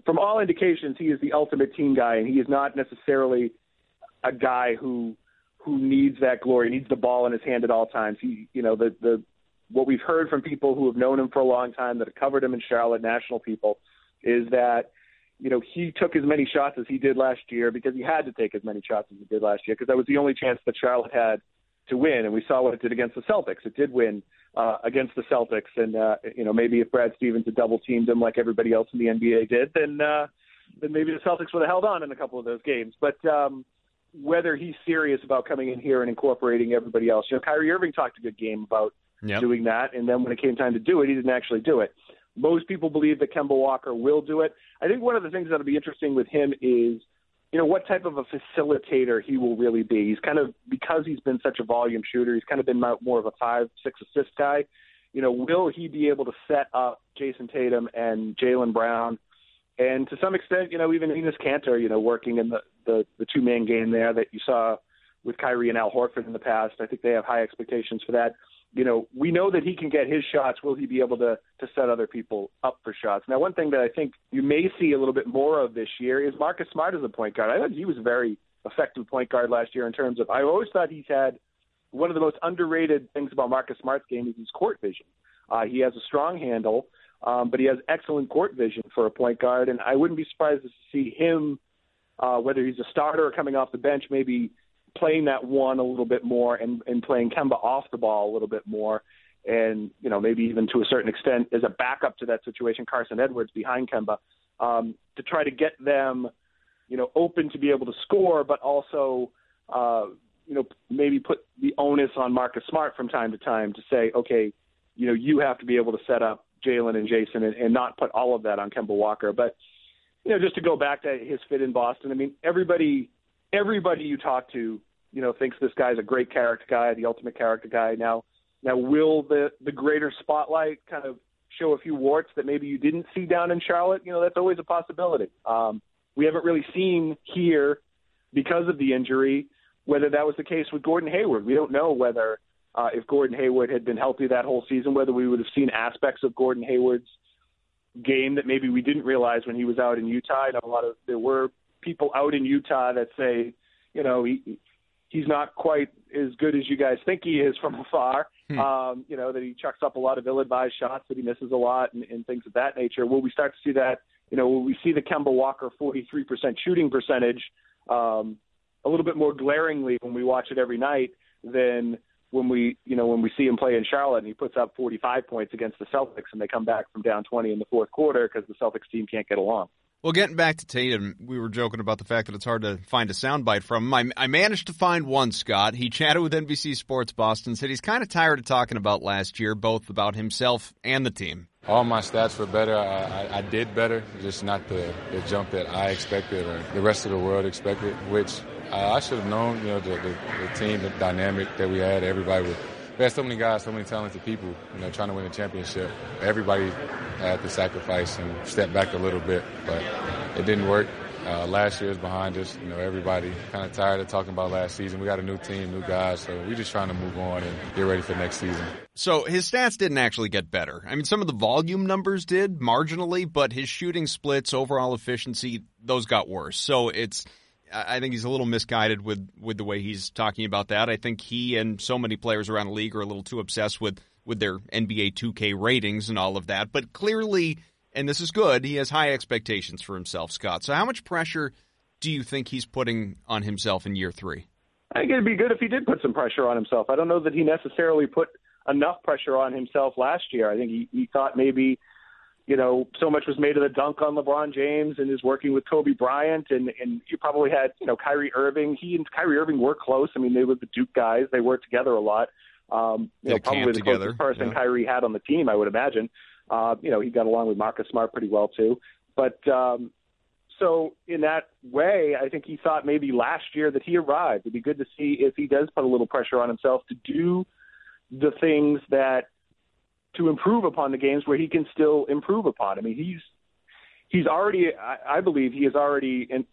from all indications, he is the ultimate team guy, and he is not necessarily a guy who who needs that glory, needs the ball in his hand at all times. He, you know, the the what we've heard from people who have known him for a long time that have covered him in Charlotte, national people, is that you know he took as many shots as he did last year because he had to take as many shots as he did last year because that was the only chance that Charlotte had to win, and we saw what it did against the Celtics. It did win uh, against the Celtics, and uh, you know maybe if Brad Stevens had double teamed him like everybody else in the NBA did, then uh, then maybe the Celtics would have held on in a couple of those games. But um, whether he's serious about coming in here and incorporating everybody else, you know, Kyrie Irving talked a good game about yep. doing that, and then when it came time to do it, he didn't actually do it. Most people believe that Kemba Walker will do it. I think one of the things that'll be interesting with him is you know, what type of a facilitator he will really be. He's kind of because he's been such a volume shooter, he's kind of been more of a five, six assist guy. You know, will he be able to set up Jayson Tatum and Jaylen Brown and to some extent, you know, even Enes Kanter, you know, working in the the, the two man game there that you saw with Kyrie and Al Horford in the past. I think they have high expectations for that. You know, we know that he can get his shots. Will he be able to to set other people up for shots? Now, one thing that I think you may see a little bit more of this year is Marcus Smart as a point guard. I thought he was a very effective point guard last year in terms of. I always thought he's had one of the most underrated things about Marcus Smart's game is his court vision. Uh, he has a strong handle, um, but he has excellent court vision for a point guard, and I wouldn't be surprised to see him, uh, whether he's a starter or coming off the bench, maybe playing that one a little bit more and, and playing Kemba off the ball a little bit more. And, you know, maybe even to a certain extent as a backup to that situation, Carsen Edwards behind Kemba, um, to try to get them, you know, open to be able to score, but also, uh, you know, maybe put the onus on Marcus Smart from time to time to say, okay, you know, you have to be able to set up Jaylen and Jayson and, and not put all of that on Kemba Walker. But, you know, just to go back to his fit in Boston, I mean, everybody everybody you talk to, you know, thinks this guy's a great character guy, the ultimate character guy. Now, now will the the greater spotlight kind of show a few warts that maybe you didn't see down in Charlotte? You know, that's always a possibility. Um, we haven't really seen here because of the injury whether that was the case with Gordon Hayward. We don't know whether uh, if Gordon Hayward had been healthy that whole season, whether we would have seen aspects of Gordon Hayward's game that maybe we didn't realize when he was out in Utah. Know a lot of there were people out in Utah that say, you know, he he's not quite as good as you guys think he is from afar. Hmm. Um, you know, that he chucks up a lot of ill-advised shots, that he misses a lot, and, and things of that nature. Will we start to see that? You know, will we see the Kemba Walker 43% shooting percentage um, a little bit more glaringly when we watch it every night than when we, you know, when we see him play in Charlotte and he puts up 45 points against the Celtics and they come back from down 20 in the fourth quarter because the Celtics team can't get along. Well, getting back to Tatum, we were joking about the fact that it's hard to find a soundbite from him. I, I managed to find one, Scott. He chatted with NBC Sports Boston, said he's kind of tired of talking about last year, both about himself and the team. All my stats were better. I, I, I did better, just not the, the jump that I expected or the rest of the world expected, which I should have known, you know, the, the, the team, the dynamic that we had, everybody was we had so many guys, so many talented people, you know, trying to win a championship. Everybody had to sacrifice and step back a little bit, but it didn't work. Uh, last year is behind us. You know, everybody kind of tired of talking about last season. We got a new team, new guys, so we're just trying to move on and get ready for next season. So his stats didn't actually get better. I mean, some of the volume numbers did marginally, but his shooting splits, overall efficiency, those got worse. So it's I think he's a little misguided with with the way he's talking about that. I think he and so many players around the league are a little too obsessed with with their NBA 2K ratings and all of that. But clearly, and this is good, he has high expectations for himself, Scott. So how much pressure do you think he's putting on himself in year three? I think it'd be good if he did put some pressure on himself. I don't know that he necessarily put enough pressure on himself last year. I think he, he thought maybe you know, so much was made of the dunk on LeBron James and his working with Kobe Bryant, and and you probably had you know Kyrie Irving. He and Kyrie Irving were close. I mean, they were the Duke guys. They worked together a lot. Um, you know, probably the together. closest person yeah. Kyrie had on the team, I would imagine. Uh, you know, he got along with Marcus Smart pretty well too. But um, so in that way, I think he thought maybe last year that he arrived. It'd be good to see if he does put a little pressure on himself to do the things that to improve upon the games where he can still improve upon. I mean, he's he's already, I, I believe, he is already an,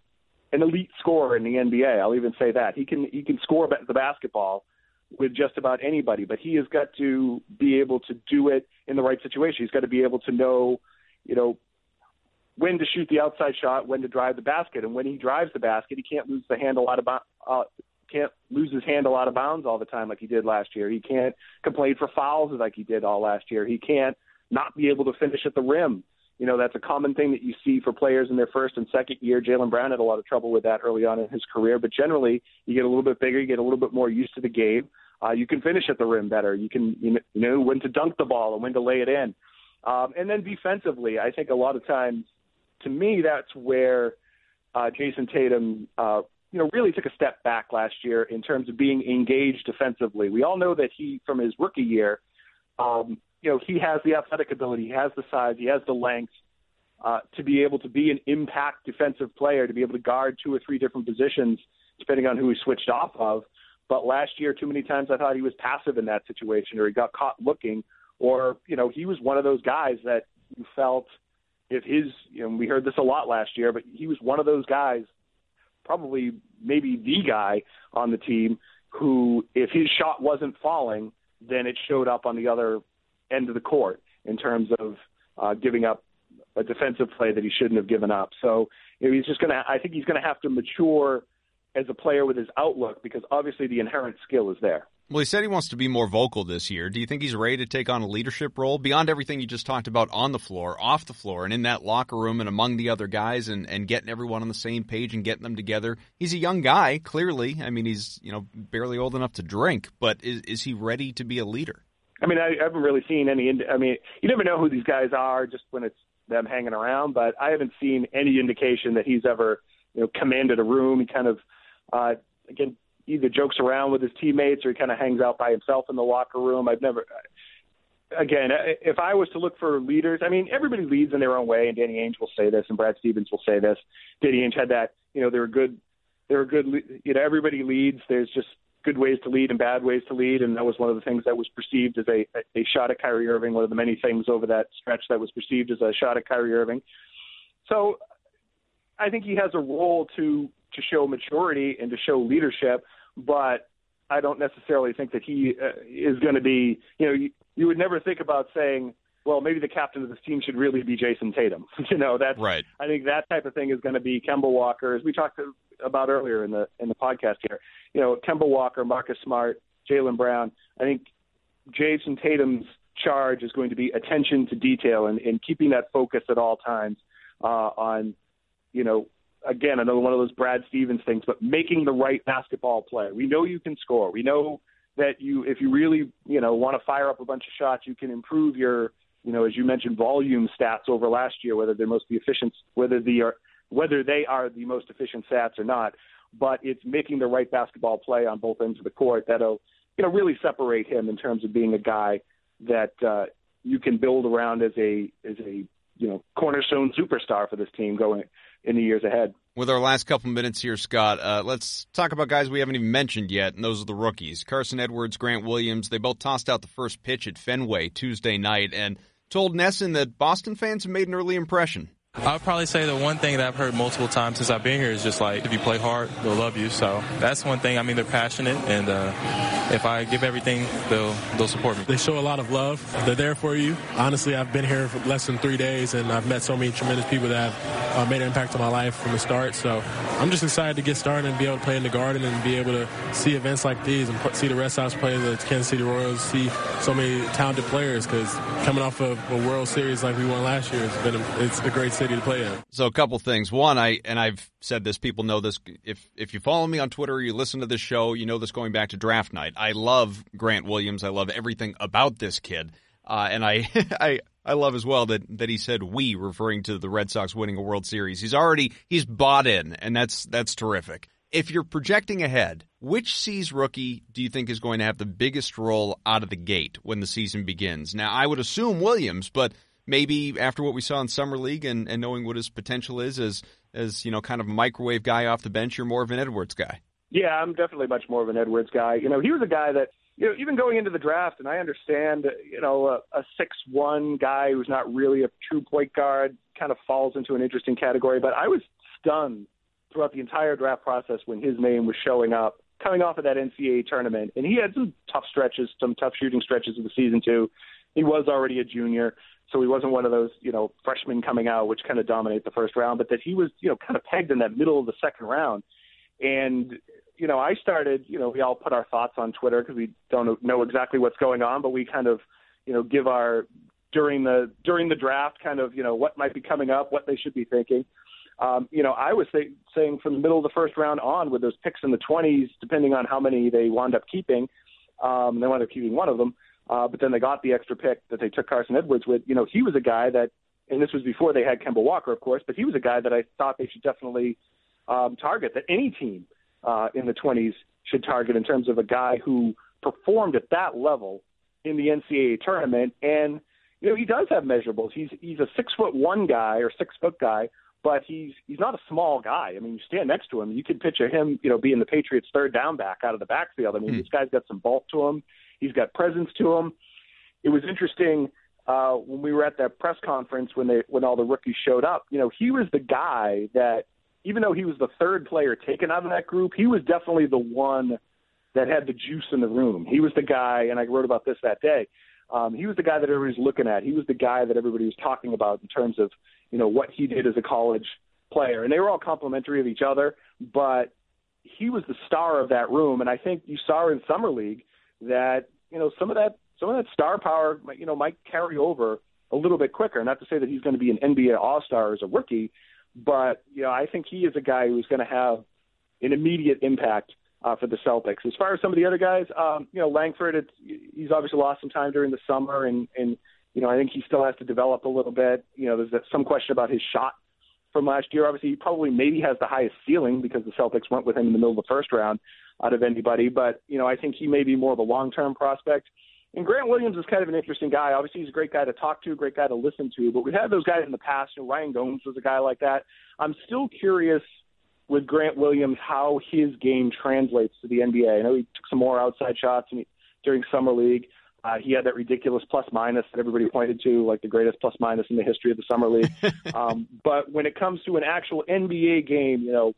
an elite scorer in the NBA. I'll even say that he can he can score the basketball with just about anybody, but he has got to be able to do it in the right situation. He's got to be able to know, you know, when to shoot the outside shot, when to drive the basket, and when he drives the basket, he can't lose the handle out of uh, can't lose his handle out of bounds all the time like he did last year. He can't complain for fouls like he did all last year. He can't not be able to finish at the rim. You know, that's a common thing that you see for players in their first and second year. Jaylen Brown had a lot of trouble with that early on in his career, but generally, you get a little bit bigger, you get a little bit more used to the game. Uh, you can finish at the rim better. You can, you know, when to dunk the ball and when to lay it in. Um, and then defensively, I think a lot of times, to me, that's where uh, Jayson Tatum uh, you know, really took a step back last year in terms of being engaged defensively. We all know that he, from his rookie year, um, you know, he has the athletic ability, he has the size, he has the length uh, to be able to be an impact defensive player, to be able to guard two or three different positions, depending on who he switched off of. But last year, too many times I thought he was passive in that situation, or he got caught looking, or you know, he was one of those guys that you felt – if his, you know, we heard this a lot last year, but he was one of those guys, probably maybe the guy on the team who, if his shot wasn't falling, then it showed up on the other end of the court in terms of uh, giving up a defensive play that he shouldn't have given up. So you know, he's just going to. I think he's going to have to mature as a player with his outlook because obviously the inherent skill is there. Well, he said he wants to be more vocal this year. Do you think he's ready to take on a leadership role beyond everything you just talked about on the floor, off the floor, and in that locker room and among the other guys and, and getting everyone on the same page and getting them together? He's a young guy, clearly. I mean, he's, you know, barely old enough to drink, but is, is he ready to be a leader? I mean, I I haven't really seen any. I mean, you never know who these guys are just when it's them hanging around, but I haven't seen any indication that he's ever, you know, commanded a room. He kind of, uh, again, either jokes around with his teammates or he kind of hangs out by himself in the locker room. I've never. Again, if I was to look for leaders, I mean, everybody leads in their own way, and Danny Ainge will say this, and Brad Stevens will say this. Danny Ainge had that, you know, they're good, they're good, you know, everybody leads. There's just good ways to lead and bad ways to lead, and that was one of the things that was perceived as a, a shot at Kyrie Irving. One of the many things over that stretch that was perceived as a shot at Kyrie Irving. So, I think he has a role to to show maturity and to show leadership, but I don't necessarily think that he uh, is going to be. You know, you, you would never think about saying, well, maybe the captain of this team should really be Jayson Tatum. you know, that's right. I think that type of thing is going to be Kemba Walker, as we talked about earlier in the in the podcast here. You know, Kemba Walker, Marcus Smart, Jaylen Brown. I think Jayson Tatum's charge is going to be attention to detail and, and keeping that focus at all times uh, on, you know, again another one of those Brad Stevens things, but making the right basketball play. We know you can score. We know that you, if you really, you know, want to fire up a bunch of shots, you can improve your, you know, as you mentioned, volume stats over last year, whether they're most efficient, whether the are whether they are the most efficient stats or not. But it's making the right basketball play on both ends of the court that'll, you know, really separate him in terms of being a guy that uh, you can build around as a as a you know cornerstone superstar for this team going in the years ahead. With our last couple minutes here, Scott, uh, let's talk about guys we haven't even mentioned yet, and those are the rookies. Carsen Edwards, Grant Williams, they both tossed out the first pitch at Fenway Tuesday night and told NESN that Boston fans made an early impression. I would probably say the one thing that I've heard multiple times since I've been here is just like if you play hard, they'll love you. So that's one thing. I mean, they're passionate, and uh, if I give everything, they'll they'll support me. They show a lot of love. They're there for you. Honestly, I've been here for less than three days, and I've met so many tremendous people that have uh, made an impact on my life from the start. So I'm just excited to get started and be able to play in the Garden and be able to see events like these and see the Red Sox play the Kansas City Royals, see so many talented players. Because coming off of a World Series like we won last year, it's been a, it's a great city to play in. So a couple things. One, I and I've said this. People know this. If if you follow me on Twitter, you listen to this show, you know this going back to draft night. I love Grant Williams. I love everything about this kid, uh, and I I. I love as well that, that he said we, referring to the Red Sox winning a World Series. He's already he's bought in, and that's that's terrific. If you're projecting ahead, which C's rookie do you think is going to have the biggest role out of the gate when the season begins? Now, I would assume Williams, but maybe after what we saw in summer league and, and knowing what his potential is as as you know kind of a microwave guy off the bench, you're more of an Edwards guy. Yeah, I'm definitely much more of an Edwards guy. You know, he was a guy that you know even going into the draft, and I understand you know a, a six one guy who's not really a true point guard kind of falls into an interesting category, but I was stunned throughout the entire draft process when his name was showing up coming off of that NCAA tournament, and he had some tough stretches, some tough shooting stretches of the season too. He was already a junior, so he wasn't one of those, you know, freshmen coming out, which kind of dominate the first round, but that he was, you know, kind of pegged in that middle of the second round. And, you know, I started, you know, we all put our thoughts on Twitter because we don't know exactly what's going on, but we kind of, you know, give our during the during the draft kind of, you know, what might be coming up, what they should be thinking. Um, you know, I was say, saying from the middle of the first round on with those picks in the 20s, depending on how many they wound up keeping, um, they wound up keeping one of them. Uh, but then they got the extra pick that they took Carsen Edwards with. You know, he was a guy that, and this was before they had Kemba Walker, of course, but he was a guy that I thought they should definitely um, target, that any team uh, in the 20s should target in terms of a guy who performed at that level in the NCAA tournament. And, you know, he does have measurables. He's, he's a six foot one guy or six foot guy, but he's he's not a small guy. I mean, you stand next to him, you could picture him, you know, being the Patriots' third down back out of the backfield. I mean, hmm. this guy's got some bulk to him. He's got presence to him. It was interesting uh, when we were at that press conference when they when all the rookies showed up. You know, he was the guy that even though he was the third player taken out of that group, he was definitely the one that had the juice in the room. He was the guy, and I wrote about this that day. Um, he was the guy that everybody's looking at. He was the guy that everybody was talking about in terms of you know what he did as a college player, and they were all complimentary of each other. But he was the star of that room, and I think you saw in summer league that you know some of that some of that star power you know might carry over a little bit quicker. Not to say that he's going to be an NBA All Star as a rookie, but you know I think he is a guy who's going to have an immediate impact uh, for the Celtics. As far as some of the other guys, um, you know Langford, it's, he's obviously lost some time during the summer, and and you know I think he still has to develop a little bit. You know, there's some question about his shot from last year. Obviously, he probably maybe has the highest ceiling because the Celtics went with him in the middle of the first round out of anybody. But you know, I think he may be more of a long-term prospect. And Grant Williams is kind of an interesting guy. Obviously, he's a great guy to talk to, a great guy to listen to. But we've had those guys in the past. You know, Ryan Gomes was a guy like that. I'm still curious with Grant Williams how his game translates to the NBA. I know he took some more outside shots during summer league. Uh, he had that ridiculous plus minus that everybody pointed to, like the greatest plus minus in the history of the summer league. um, but when it comes to an actual NBA game, you know,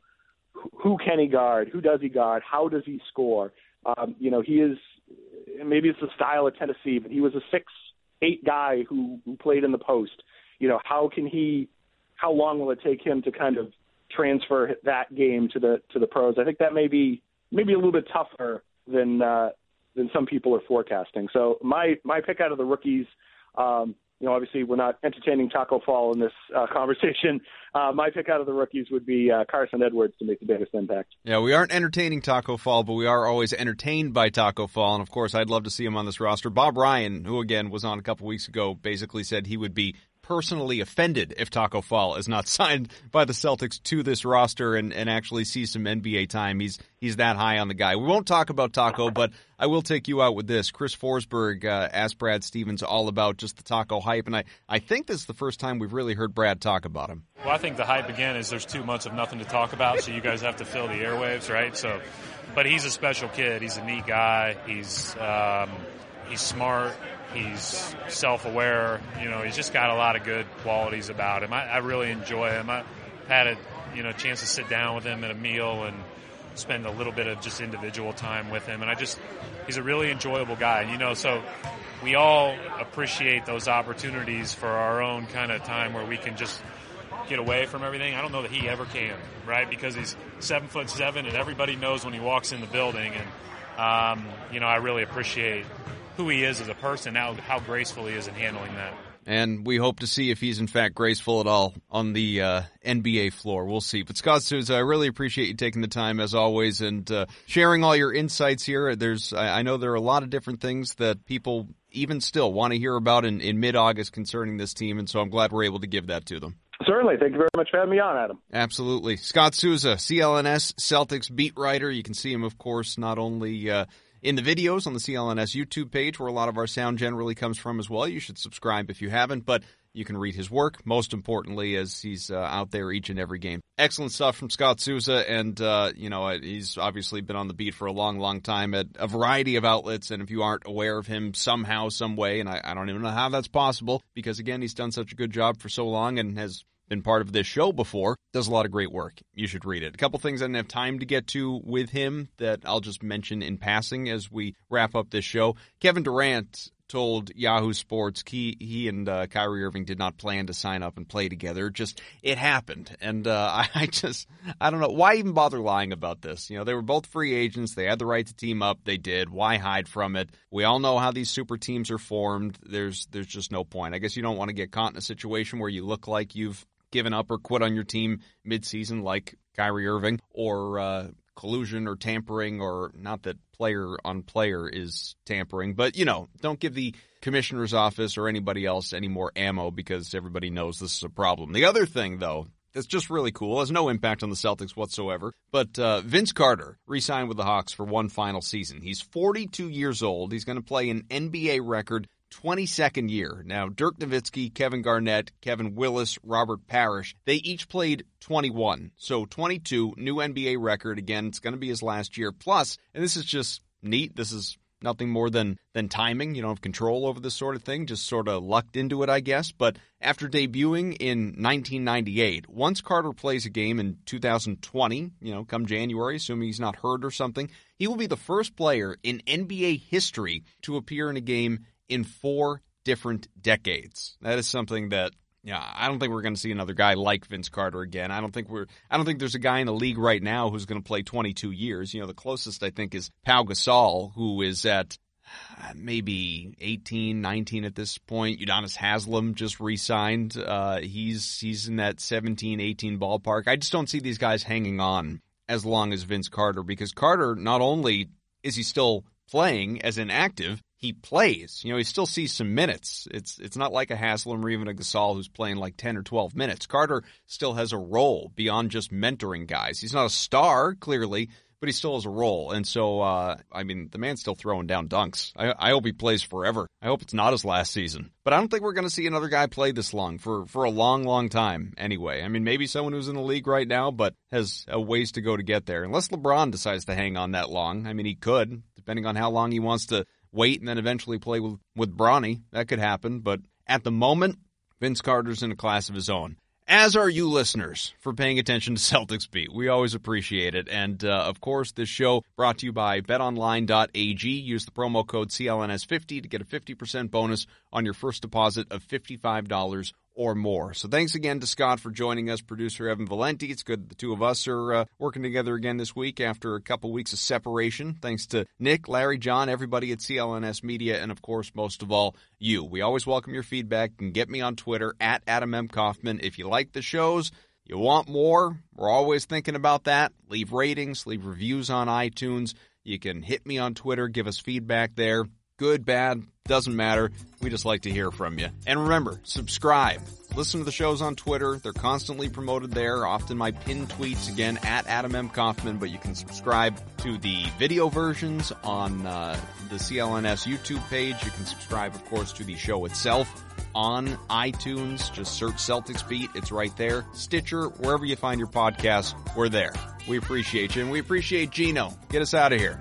who can he guard? Who does he guard? How does he score? Um, you know, he is maybe it's the style of Tennessee, but he was a six eight guy who, who played in the post. You know, how can he? How long will it take him to kind of transfer that game to the to the pros? I think that may be maybe a little bit tougher than uh, than some people are forecasting. So my my pick out of the rookies. Um, you know, obviously we're not entertaining Taco Fall in this uh, conversation. Uh, my pick out of the rookies would be uh, Carsen Edwards to make the biggest impact. Yeah, we aren't entertaining Taco Fall, but we are always entertained by Taco Fall, and of course, I'd love to see him on this roster. Bob Ryan, who again was on a couple weeks ago, basically said he would be personally offended if Taco Fall is not signed by the Celtics to this roster and, and actually see some NBA time. He's he's that high on the guy. We won't talk about Taco, but I will take you out with this. Chris Forsberg uh, asked Brad Stevens all about just the Taco hype, and I, I think this is the first time we've really heard Brad talk about him. Well, I think the hype again is there's two months of nothing to talk about, so you guys have to fill the airwaves, right? So, but he's a special kid. He's a neat guy. He's um, he's smart. He's self-aware. You know, he's just got a lot of good qualities about him. I, I really enjoy him. I had a you know chance to sit down with him at a meal and spend a little bit of just individual time with him. And I just he's a really enjoyable guy. And you know, so we all appreciate those opportunities for our own kind of time where we can just get away from everything. I don't know that he ever can, right? Because he's seven foot seven, and everybody knows when he walks in the building. And um, you know, I really appreciate who he is as a person, how how graceful he is in handling that. And we hope to see if he's in fact graceful at all on the uh, NBA floor. We'll see. But Scott Souza, I really appreciate you taking the time as always and uh, sharing all your insights here. There's, I, I know there are a lot of different things that people even still want to hear about in, in mid August concerning this team, and so I'm glad we're able to give that to them. Certainly. Thank you very much for having me on, Adam. Absolutely. Scott Souza, CLNS Celtics beat writer. You can see him, of course, not only uh, in the videos on the CLNS YouTube page, where a lot of our sound generally comes from as well. You should subscribe if you haven't, but you can read his work. Most importantly, as he's uh, out there each and every game. Excellent stuff from Scott Souza, and uh, you know he's obviously been on the beat for a long, long time at a variety of outlets. And if you aren't aware of him somehow, some way, and I, I don't even know how that's possible, because again, he's done such a good job for so long and has been part of this show before, does a lot of great work. You should read it. A couple things I didn't have time to get to with him that I'll just mention in passing as we wrap up this show. Kevin Durant told Yahoo Sports he he and uh, Kyrie Irving did not plan to sign up and play together. Just it happened, and uh, I, just I don't know why even bother lying about this. You know, they were both free agents. They had the right to team up. They did. Why hide from it? We all know how these super teams are formed. There's there's just no point. I guess you don't want to get caught in a situation where you look like you've given up or quit on your team midseason, like Kyrie Irving, or uh, collusion or tampering, or not that player on player is tampering, but you know, don't give the commissioner's office or anybody else any more ammo because everybody knows this is a problem. The other thing, though, that's just really cool. Has no impact on the Celtics whatsoever. But uh, Vince Carter re-signed with the Hawks for one final season. He's 42 years old. He's going to play an NBA record 22nd year. Now, Dirk Nowitzki, Kevin Garnett, Kevin Willis, Robert Parish, they each played 21. So 22, new NBA record. Again, it's going to be his last year. Plus, and this is just neat, this is nothing more than than timing. You don't have control over this sort of thing, just sort of lucked into it, I guess. But after debuting in 1998, once Carter plays a game in 2020, you know, come January, assuming he's not hurt or something, he will be the first player in NBA history to appear in a game in four different decades. That is something that yeah, I don't think we're going to see another guy like Vince Carter again. I don't think we're I don't think there's a guy in the league right now who's going to play 22 years. You know, the closest I think is Pau Gasol who is at uh, maybe 18, 19 at this point. Udonis Haslem just re-signed. Uh, he's he's in that 17, 18 ballpark. I just don't see these guys hanging on as long as Vince Carter because Carter not only is he still playing as an active, he plays. You know, he still sees some minutes. It's it's not like a Haslem or even a Gasol who's playing like 10 or 12 minutes. Carter still has a role beyond just mentoring guys. He's not a star, clearly, but he still has a role. And so, uh, I mean, the man's still throwing down dunks. I, I hope he plays forever. I hope it's not his last season. But I don't think we're going to see another guy play this long for, for a long, long time anyway. I mean, maybe someone who's in the league right now, but has a ways to go to get there. Unless LeBron decides to hang on that long. I mean, he could, depending on how long he wants to wait and then eventually play with, with Bronny. That could happen. But at the moment, Vince Carter's in a class of his own. As are you listeners for paying attention to Celtics Beat. We always appreciate it. And uh, of course, this show brought to you by betonline.ag. Use the promo code CLNS50 to get a 50% bonus on your first deposit of $55 or more. So thanks again to Scott for joining us, producer Evan Valenti. It's good the two of us are uh, working together again this week after a couple weeks of separation. Thanks to Nick, Larry, John, everybody at CLNS Media, and of course, most of all, you. We always welcome your feedback. You can get me on Twitter at Adam M. Kaufman. If you like the shows, you want more, we're always thinking about that. Leave ratings, leave reviews on iTunes. You can hit me on Twitter, give us feedback there. Good, bad, doesn't matter. We just like to hear from you. And remember, subscribe. Listen to the shows on Twitter. They're constantly promoted there. Often my pinned tweets, again, at Adam M. Kaufman, but you can subscribe to the video versions on uh, the CLNS YouTube page. You can subscribe, of course, to the show itself on iTunes. Just search Celtics Beat. It's right there. Stitcher, wherever you find your podcasts, we're there. We appreciate you and we appreciate Gino. Get us out of here.